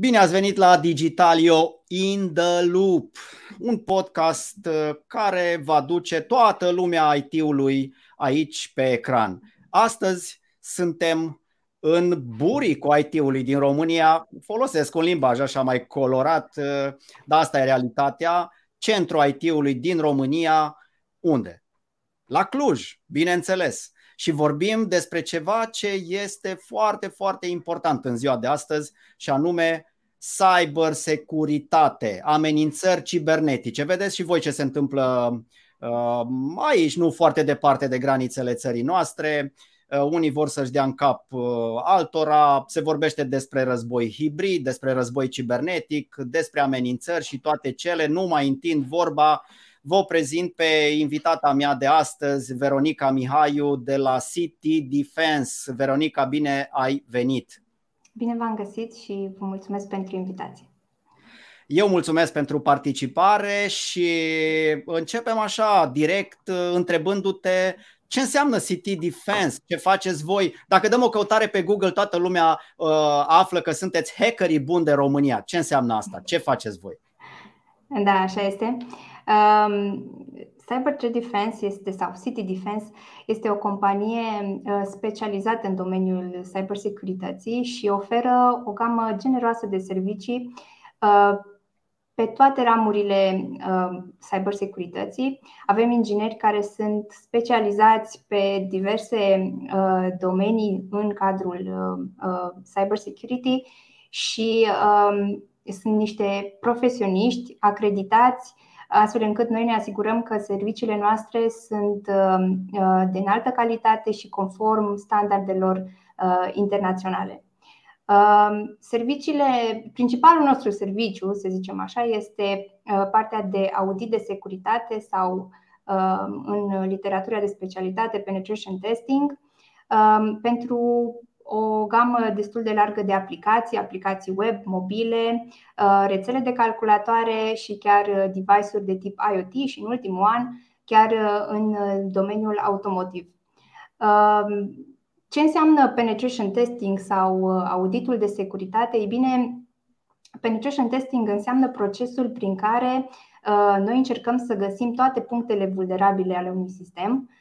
Bine ați venit la Digitalio in the Loop, un podcast uh, care va duce toată lumea IT-ului aici pe ecran. Astăzi suntem în burii cu IT-ului din România. Folosesc un limbaj așa mai colorat, uh, dar asta e realitatea. Centrul IT-ului din România, unde? La Cluj, bineînțeles și vorbim despre ceva ce este foarte, foarte important în ziua de astăzi și anume cybersecuritate, amenințări cibernetice. Vedeți și voi ce se întâmplă uh, aici, nu foarte departe de granițele țării noastre. Uh, unii vor să-și dea în cap uh, altora, se vorbește despre război hibrid, despre război cibernetic, despre amenințări și toate cele. Nu mai întind vorba, Vă prezint pe invitata mea de astăzi, Veronica Mihaiu de la City Defense. Veronica, bine ai venit! Bine v-am găsit și vă mulțumesc pentru invitație. Eu mulțumesc pentru participare și începem așa direct întrebându-te ce înseamnă City Defense, ce faceți voi. Dacă dăm o căutare pe Google, toată lumea uh, află că sunteți hackerii buni de România. Ce înseamnă asta? Ce faceți voi? Da, așa este. Um, Cyber Threat Defense este, sau City Defense este o companie uh, specializată în domeniul cybersecurității și oferă o gamă generoasă de servicii uh, pe toate ramurile uh, cybersecurității. Avem ingineri care sunt specializați pe diverse domenii în cadrul cybersecurity și um, sunt niște profesioniști acreditați astfel încât noi ne asigurăm că serviciile noastre sunt um, uh, de înaltă calitate și conform standardelor uh, internaționale. Um, serviciile, principalul nostru serviciu, să zicem așa, este uh, partea de audit de securitate sau um, în literatura de specialitate penetration testing pentru o gamă destul de largă de aplicații, aplicații web, mobile, uh, rețele de calculatoare și chiar uh, device-uri de tip IoT și în ultimul an chiar uh, în domeniul automotiv. Um, ce înseamnă penetration testing sau auditul de securitate? Ei bine, penetration testing înseamnă procesul prin care noi încercăm să găsim toate punctele vulnerabile ale unui sistem Um,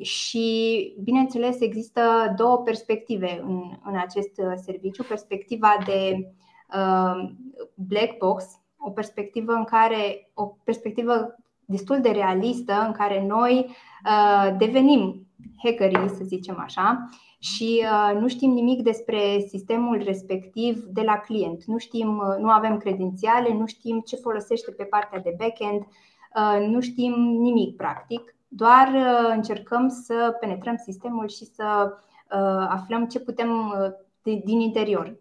și, bineînțeles, există două perspective în, în acest uh, serviciu. Perspectiva de uh, black box, o perspectivă în care o perspectivă destul de realistă în care noi uh, devenim hackerii, să zicem așa, și uh, nu știm nimic despre sistemul respectiv de la client. Nu știm, uh, nu avem credențiale, nu știm ce folosește pe partea de backend, uh, nu știm nimic practic doar uh, încercăm să penetrăm sistemul și să uh, aflăm ce putem uh, din interior.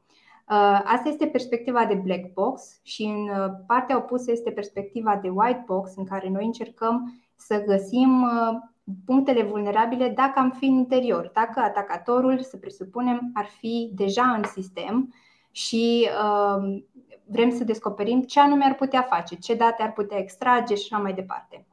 Asta este perspectiva de black box și în partea opusă este perspectiva de white box în care noi încercăm să găsim punctele vulnerabile dacă am fi în interior, dacă atacatorul, să presupunem, ar fi deja în sistem și vrem să descoperim ce anume ar putea face, ce date ar putea extrage și așa mai departe.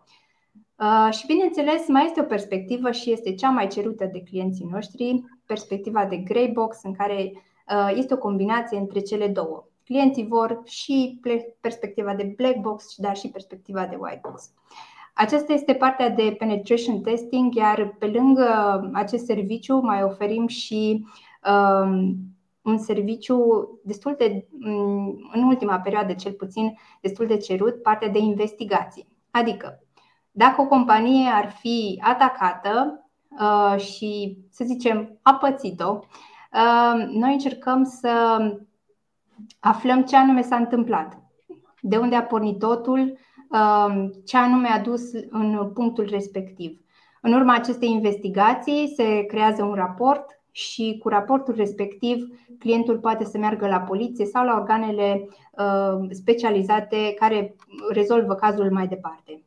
Uh, și bineînțeles, mai este o perspectivă și este cea mai cerută de clienții noștri, perspectiva de grey box, în care uh, este o combinație între cele două. Clienții vor și perspectiva de black box, dar și perspectiva de white box. Aceasta este partea de penetration testing, iar pe lângă acest serviciu mai oferim și um, un serviciu destul de, mm, în ultima perioadă cel puțin, destul de cerut, partea de investigații. Adică dacă o companie ar fi atacată uh, și, să zicem, a pățit-o, uh, noi încercăm să aflăm ce anume s-a întâmplat, de unde a pornit totul, uh, ce anume a dus în punctul respectiv. În urma acestei investigații se creează un raport și cu raportul respectiv clientul poate să meargă la poliție sau la organele specializate care rezolvă cazul mai departe.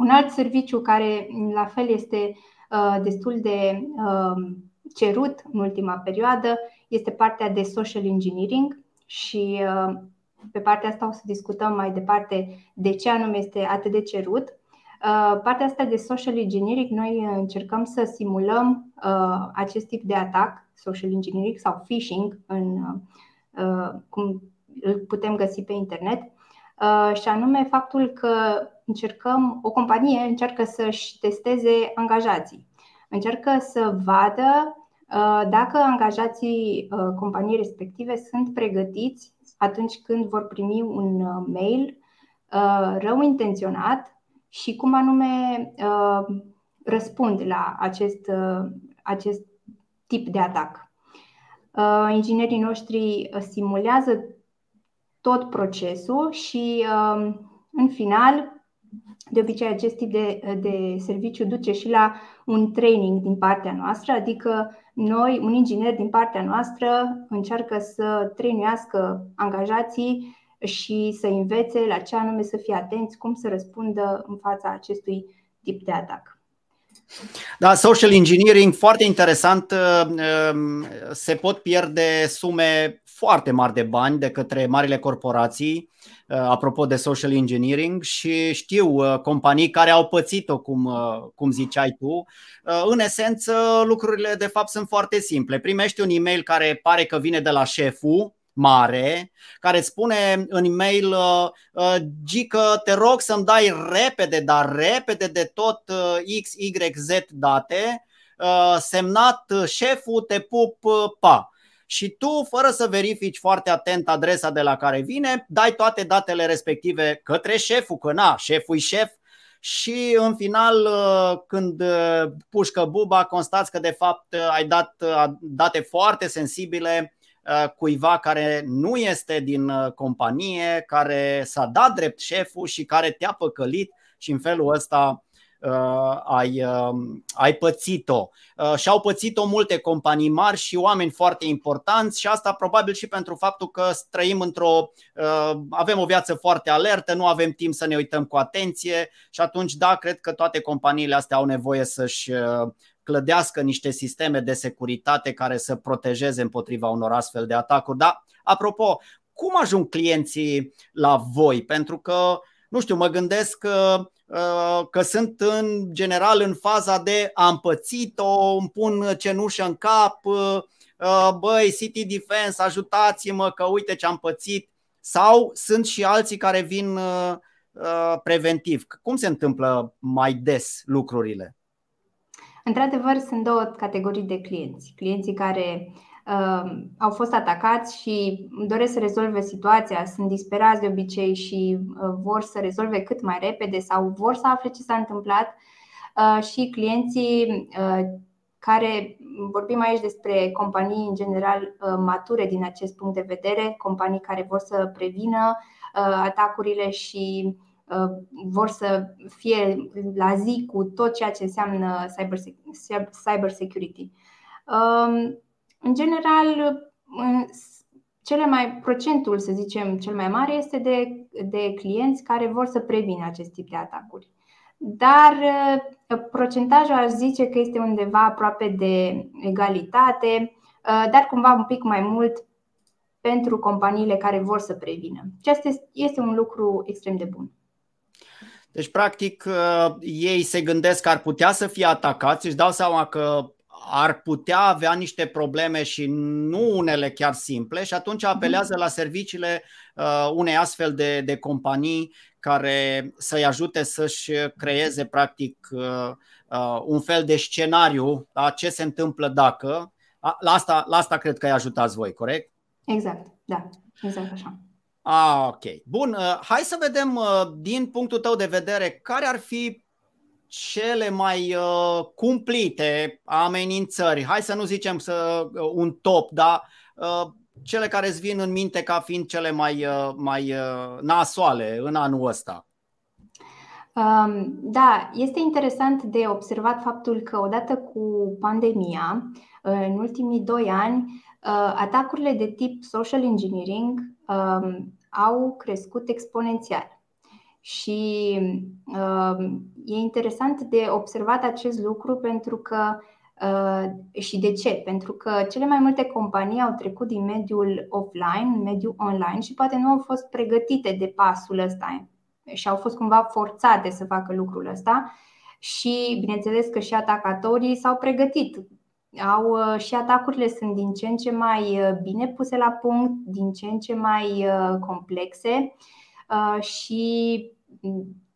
Un alt serviciu care la fel este uh, destul de um, cerut în ultima perioadă este partea de social engineering și uh, pe partea asta o să discutăm mai departe de ce anume este atât de cerut. Uh, partea asta de social engineering, noi încercăm să simulăm acest tip de atac, social engineering sau phishing în cum îl putem găsi pe internet, și anume faptul că încercăm, o companie încearcă să-și testeze angajații, încearcă să vadă dacă angajații companiei respective sunt pregătiți atunci când vor primi un mail rău intenționat și cum anume răspund la acest, acest tip de atac. Inginerii noștri simulează tot procesul și în final de obicei, acest tip de, de serviciu duce și la un training din partea noastră, adică noi, un inginer din partea noastră, încearcă să trăinuiască angajații și să învețe la ce anume să fie atenți, cum să răspundă în fața acestui tip de atac. Da, social engineering, foarte interesant. Um, se pot pierde sume foarte mari de bani de către marile corporații, uh, apropo de social engineering, și știu uh, companii care au pățit-o, cum, uh, cum ziceai tu. În esență, lucrurile de fapt sunt foarte simple. Primești un e-mail care pare că vine de la șeful, mare care spune în e-mail Gică, te rog să-mi dai repede, dar repede de tot X, Y, Z date semnat șeful, te pup, pa și tu, fără să verifici foarte atent adresa de la care vine, dai toate datele respective către șeful, că na, șeful șef. Și în final când pușcă buba constați că de fapt ai dat date foarte sensibile cuiva care nu este din companie, care s-a dat drept șeful și care te-a păcălit și în felul ăsta uh, ai, uh, ai pățit-o. Uh, și au pățit-o multe companii mari și oameni foarte importanți și asta probabil și pentru faptul că trăim într-o. Uh, avem o viață foarte alertă, nu avem timp să ne uităm cu atenție și atunci, da, cred că toate companiile astea au nevoie să-și uh, clădească niște sisteme de securitate care să protejeze împotriva unor astfel de atacuri. Dar, apropo, cum ajung clienții la voi? Pentru că, nu știu, mă gândesc că Uh, că sunt în general în faza de am pățit-o, îmi pun cenușă în cap, uh, băi, City Defense, ajutați-mă că uite ce am pățit. Sau sunt și alții care vin uh, preventiv. Cum se întâmplă mai des lucrurile? Într-adevăr, sunt două categorii de clienți. Clienții care uh, au fost atacați și doresc să rezolve situația, sunt disperați de obicei și uh, vor să rezolve cât mai repede sau vor să afle ce s-a întâmplat uh, și clienții uh, care vorbim aici despre companii în general uh, mature din acest punct de vedere, companii care vor să prevină uh, atacurile și vor să fie la zi cu tot ceea ce înseamnă cyber security. Um, în general, cele mai, procentul, să zicem, cel mai mare este de, de clienți care vor să prevină acest tip de atacuri. Dar uh, procentajul aș zice că este undeva aproape de egalitate, uh, dar cumva un pic mai mult pentru companiile care vor să prevină. Și asta este un lucru extrem de bun. Deci, practic, uh, ei se gândesc că ar putea să fie atacați, își dau seama că ar putea avea niște probleme și nu unele chiar simple și atunci mhm. apelează la serviciile uh, unei astfel de, de companii care să-i ajute să-și creeze practic uh, uh, un fel de scenariu la ce se întâmplă dacă. La asta, la asta cred că îi ajutați voi, corect? Exact, da, exact așa. Ah, ok. Bun, hai să vedem din punctul tău de vedere care ar fi cele mai uh, cumplite amenințări, hai să nu zicem să, uh, un top, dar uh, cele care îți vin în minte ca fiind cele mai, uh, mai uh, nasoale în anul ăsta? Um, da, este interesant de observat faptul că odată cu pandemia, uh, în ultimii doi ani, uh, atacurile de tip social engineering um, au crescut exponențial. Și uh, e interesant de observat acest lucru pentru că uh, și de ce? Pentru că cele mai multe companii au trecut din mediul offline în mediul online și poate nu au fost pregătite de pasul ăsta și au fost cumva forțate să facă lucrul ăsta și bineînțeles că și atacatorii s-au pregătit au și atacurile sunt din ce în ce mai bine puse la punct, din ce în ce mai complexe și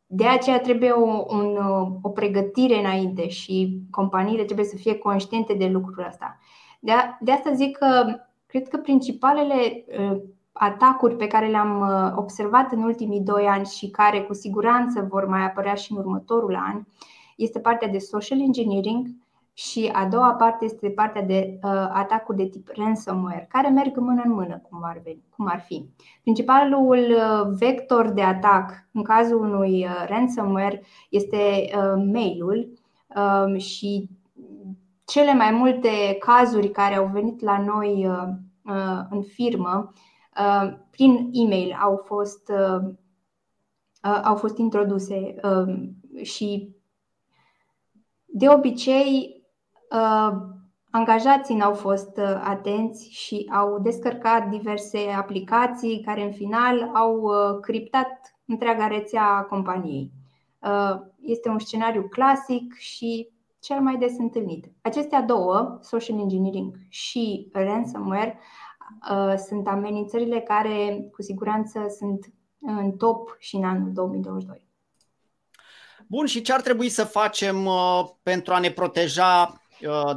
de aceea trebuie o, un, o pregătire înainte și companiile trebuie să fie conștiente de lucrul ăsta. De, a, de asta zic că cred că principalele uh, atacuri pe care le-am uh, observat în ultimii doi ani și care cu siguranță vor mai apărea și în următorul an este partea de social engineering, și a doua parte este partea de uh, atacuri de tip ransomware, care merg mână în mână, cum ar, veni, cum ar fi. Principalul uh, vector de atac în cazul unui uh, ransomware este uh, mailul uh, și cele mai multe cazuri care au venit la noi uh, uh, în firmă uh, prin e-mail au fost, uh, uh, au fost introduse uh, și de obicei Uh, angajații n-au fost uh, atenți și au descărcat diverse aplicații care în final au uh, criptat întreaga rețea a companiei. Este un scenariu clasic și cel mai des întâlnit. Acestea două, social engineering și ransomware, sunt amenințările care cu siguranță sunt în top și în anul 2022. Bun, și ce ar trebui să facem pentru a ne proteja Uh,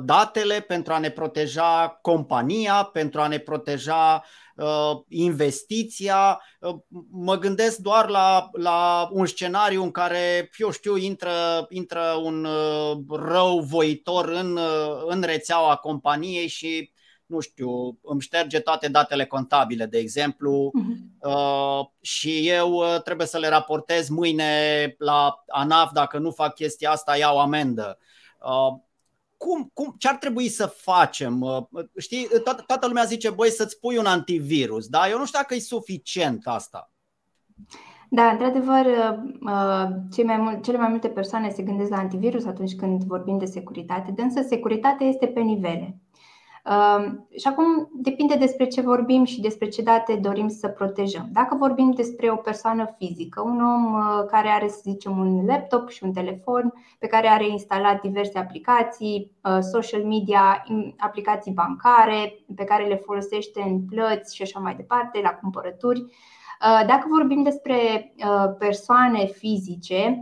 datele pentru a ne proteja compania, pentru a ne proteja uh, investiția. Uh, mă gândesc doar la, la un scenariu în care, eu știu, intră, intră un rău voitor în, în rețeaua companiei și nu știu, îmi șterge toate datele contabile, de exemplu, uh-huh. și eu trebuie să le raportez mâine la ANAF, dacă nu fac chestia asta, iau amendă cum, cum, ce ar trebui să facem? Știi, toată, toată lumea zice, băi, să-ți pui un antivirus, da? Eu nu știu dacă e suficient asta. Da, într-adevăr, uh, cele mai multe persoane se gândesc la antivirus atunci când vorbim de securitate, însă securitatea este pe nivele. Și acum depinde despre ce vorbim și despre ce date dorim să protejăm. Dacă vorbim despre o persoană fizică, un om uh, care are, să zicem, un laptop și un telefon, pe care are instalat diverse aplicații, uh, social media, aplicații bancare, pe care le folosește în plăți și așa mai departe, la cumpărături. Uh, dacă vorbim despre persoane fizice,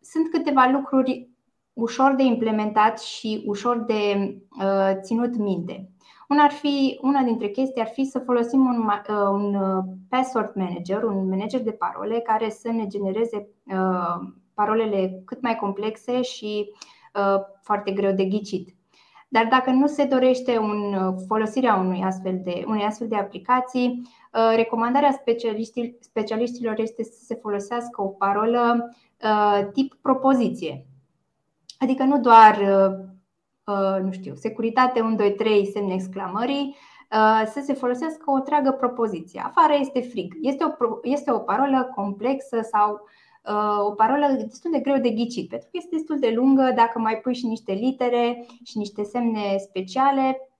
sunt câteva lucruri ușor de implementat și ușor de uh, ținut minte. Una, ar fi, una dintre chestii ar fi să folosim un, uh, un uh, password manager, un manager de parole care să ne genereze uh, parolele cât mai complexe și uh, foarte greu de ghicit. Dar dacă nu se dorește un, uh, folosirea unui astfel de, unei astfel de aplicații, uh, recomandarea specialiștilor este să se folosească o parolă uh, tip propoziție. Adică nu doar, uh, uh, nu știu, securitate 1, 2, 3, semne exclamării, uh, să se folosească o întreagă propoziție. Afară este frig. Este o, este o parolă complexă sau o parolă destul de greu de ghicit, pentru că este destul de lungă. Dacă mai pui și niște litere și niște semne speciale,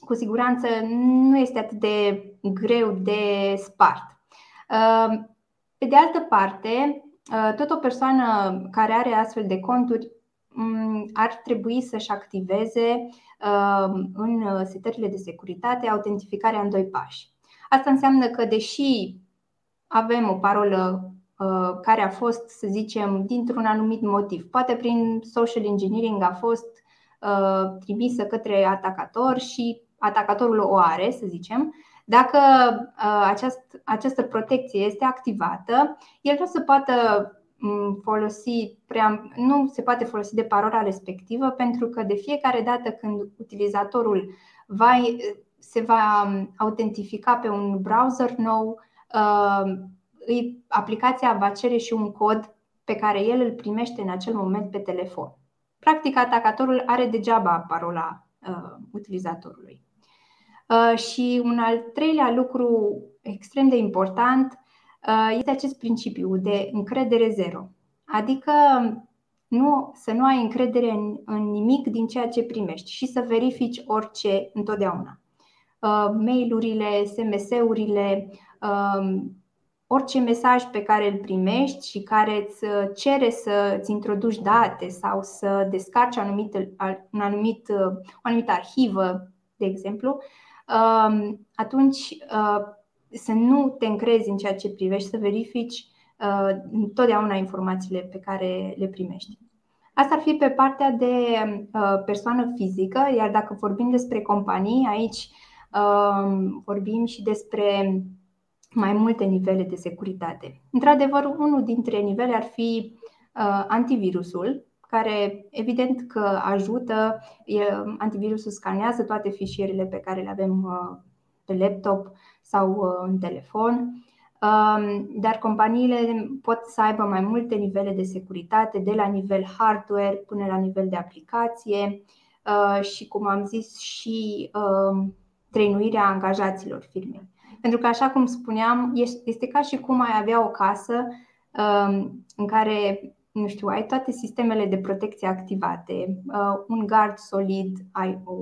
cu siguranță nu este atât de greu de spart. Pe de altă parte, tot o persoană care are astfel de conturi Mm, ar trebui să-și activeze um, în setările de securitate autentificarea în doi pași. Asta înseamnă că, deși avem o parolă uh, care a fost, să zicem, dintr-un anumit motiv, poate prin social engineering a fost uh, trimisă către atacator și atacatorul o are, să zicem, dacă uh, această, această protecție este activată, el nu se poate folosi prea, nu se poate folosi de parola respectivă pentru că de fiecare dată când utilizatorul va, se va autentifica pe un browser nou, uh, aplicația va cere și un cod pe care el îl primește în acel moment pe telefon. Practic, atacatorul are degeaba parola uh, utilizatorului. Uh, și un al treilea lucru extrem de important Uh, este acest principiu de încredere zero. Adică nu, să nu ai încredere în, în nimic din ceea ce primești și să verifici orice întotdeauna. Uh, mail-urile, SMS-urile, uh, orice mesaj pe care îl primești și care îți cere să îți introduci date sau să descarci anumit, un anumit, o anumită arhivă, de exemplu, um, atunci să nu te încrezi în ceea ce privești, să verifici întotdeauna informațiile pe care le primești. Asta ar fi pe partea de persoană fizică, iar dacă vorbim despre companii, aici vorbim și despre mai multe nivele de securitate. Într-adevăr, unul dintre nivele ar fi uh, antivirusul, care evident că ajută, antivirusul scanează toate fișierele pe care le avem uh, pe laptop sau uh, în telefon, um, dar companiile pot să aibă mai multe nivele de securitate, de la nivel hardware până la nivel de aplicație și, cum am zis, și um, trăinuirea angajaților firmei. Pentru că, așa cum spuneam, este ca și cum ai avea o casă um, în care, nu știu, ai toate sistemele de protecție activate, uh, un gard solid, ai o,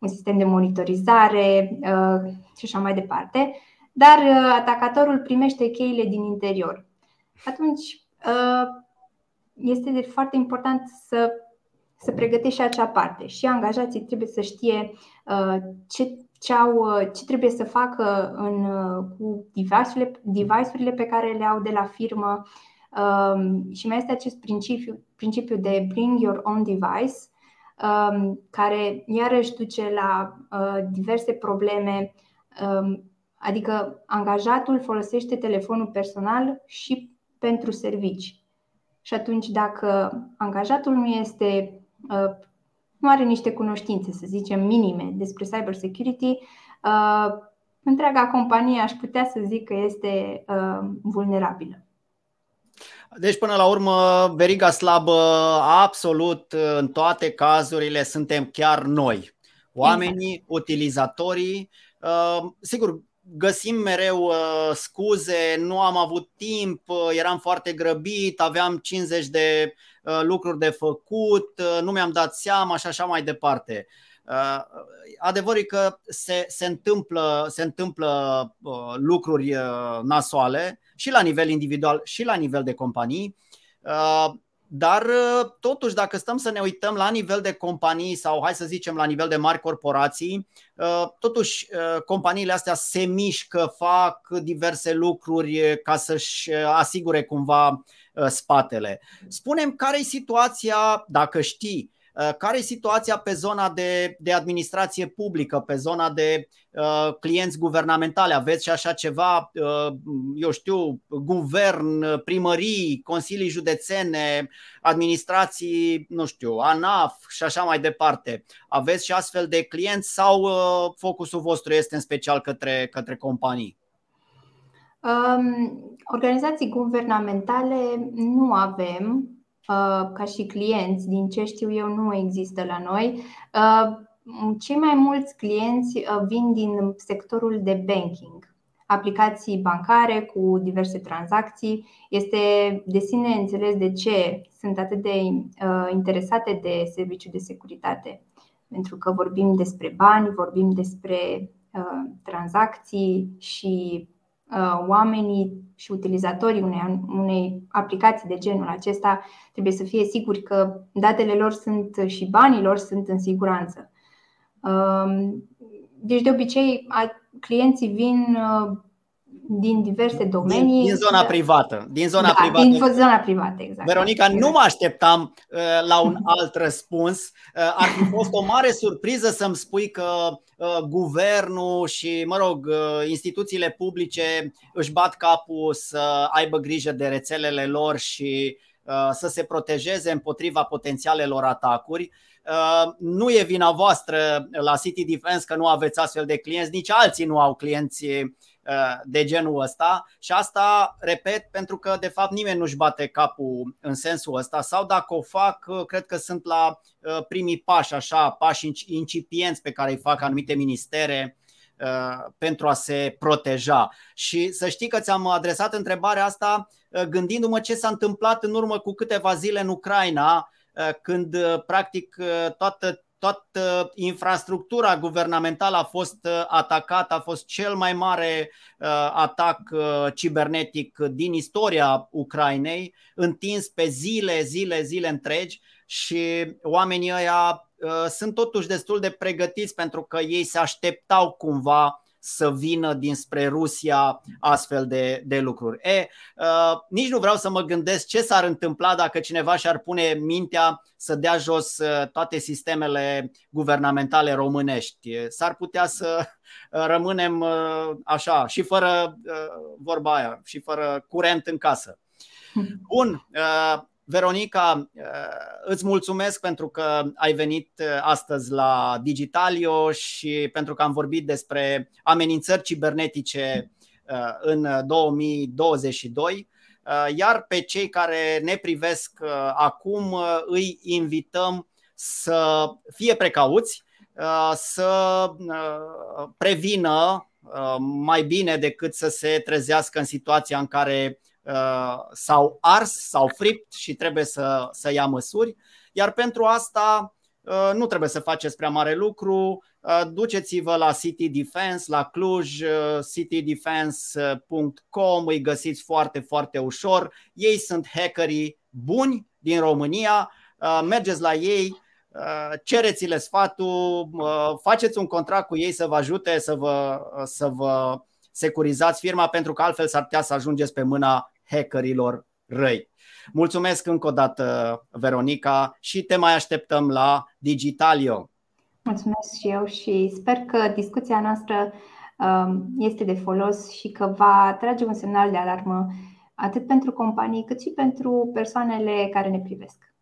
un sistem de monitorizare uh, și așa mai departe, dar uh, atacatorul primește cheile din interior. Atunci, este foarte important să să pregătești și acea parte. Și angajații trebuie să știe ce ce, au, uh, ce trebuie să facă în, uh, cu device-urile, device-urile pe care le au de la firmă um, și mai este acest principiu, principiu de bring your own device, um, care iarăși duce la uh, diverse probleme, um, adică angajatul folosește telefonul personal și pentru servici. Și atunci, dacă angajatul nu este nu are niște cunoștințe, să zicem, minime despre cyber security, uh, întreaga companie aș putea să zic că este uh, vulnerabilă. Deci, până la urmă, veriga slabă, absolut în toate cazurile, suntem chiar noi. Oamenii, exact. utilizatorii, uh, sigur, găsim mereu scuze, nu am avut timp, eram foarte grăbit, aveam 50 de Uh, lucruri de făcut, uh, nu mi-am dat seama și așa mai departe. Uh, adevărul e că se, se întâmplă, se întâmplă lucruri nasoale și la nivel individual și la nivel de companii. Dar totuși, dacă stăm să ne uităm la nivel de companii sau hai să zicem la nivel de mari corporații, totuși companiile astea se mișcă, fac diverse lucruri ca să-și asigure cumva Uh, spatele. Spunem care e situația, dacă știi, uh, care e situația pe zona de, de administrație publică, pe zona de uh, clienți guvernamentale? Aveți și așa ceva, uh, eu știu, guvern, primării, consilii județene, administrații, nu știu, ANAF și așa mai departe. Aveți și astfel de clienți sau uh, focusul vostru este în special către, către companii? Organizații guvernamentale nu avem uh, ca și clienți, din ce știu eu, nu există la noi. Uh, cei mai mulți clienți uh, vin din sectorul de banking, aplicații bancare cu diverse tranzacții. Este de sine înțeles de ce sunt atât de interesate de serviciul de securitate. Pentru că vorbim despre bani, vorbim despre tranzacții și Uh, oamenii și utilizatorii unei, unei aplicații de genul acesta trebuie să fie siguri că datele lor sunt și banii lor sunt în siguranță. Um, deci, de obicei, clienții vin uh, din diverse domenii. Din, din zona privată. Din zona da, privată. Din zona privată, exact. Veronica, nu mă așteptam uh, la un alt răspuns. Uh, ar fi fost o mare surpriză să-mi spui că uh, guvernul și, mă rog, uh, instituțiile publice își bat capul să aibă grijă de rețelele lor și uh, să se protejeze împotriva potențialelor atacuri. Uh, nu e vina voastră la City Defense că nu aveți astfel de clienți, nici alții nu au clienți Uh, de genul ăsta și asta, repet, pentru că de fapt nimeni nu-și bate capul în sensul ăsta sau dacă o fac, uh, cred că sunt la uh, primii pași, așa, pași incipienți pe care îi fac anumite ministere pentru a se proteja. Și să știi că ți-am adresat întrebarea asta gândindu-mă ce s-a întâmplat în urmă cu câteva zile în Ucraina, când practic toată toată infrastructura guvernamentală a fost atacată, a fost cel mai mare atac cibernetic din istoria Ucrainei, întins pe zile, zile, zile întregi și oamenii ăia sunt totuși destul de pregătiți pentru că ei se așteptau cumva să vină dinspre Rusia astfel de, de lucruri. E, uh, nici nu vreau să mă gândesc ce s-ar întâmpla dacă cineva și-ar pune mintea să dea jos uh, toate sistemele guvernamentale românești. S-ar putea să uh, rămânem uh, așa și fără uh, vorba aia, și fără curent în casă. Bun, uh, Veronica, uh, îți mulțumesc pentru că ai venit uh, astăzi la Digitalio și pentru că am vorbit despre amenințări cibernetice uh, în 2022. Iar pe cei care ne privesc acum îi invităm să fie precauți, să prevină mai bine decât să se trezească în situația în care Uh, s-au ars, s-au fript și trebuie să, să ia măsuri. Iar pentru asta uh, nu trebuie să faceți prea mare lucru. Uh, duceți-vă la City Defense, la Cluj, citydefense.com, îi găsiți foarte, foarte ușor. Ei sunt hackerii buni din România. Mergeți la ei, cereți-le sfatul, faceți un contract cu ei să vă ajute să vă, să vă securizați firma pentru că altfel s-ar putea să ajungeți pe mâna hackerilor răi. Mulțumesc încă o dată, Veronica, și te mai așteptăm la Digitalio. Mulțumesc și eu și sper că discuția noastră um, este de folos și că va trage un semnal de alarmă atât pentru companii cât și pentru persoanele care ne privesc.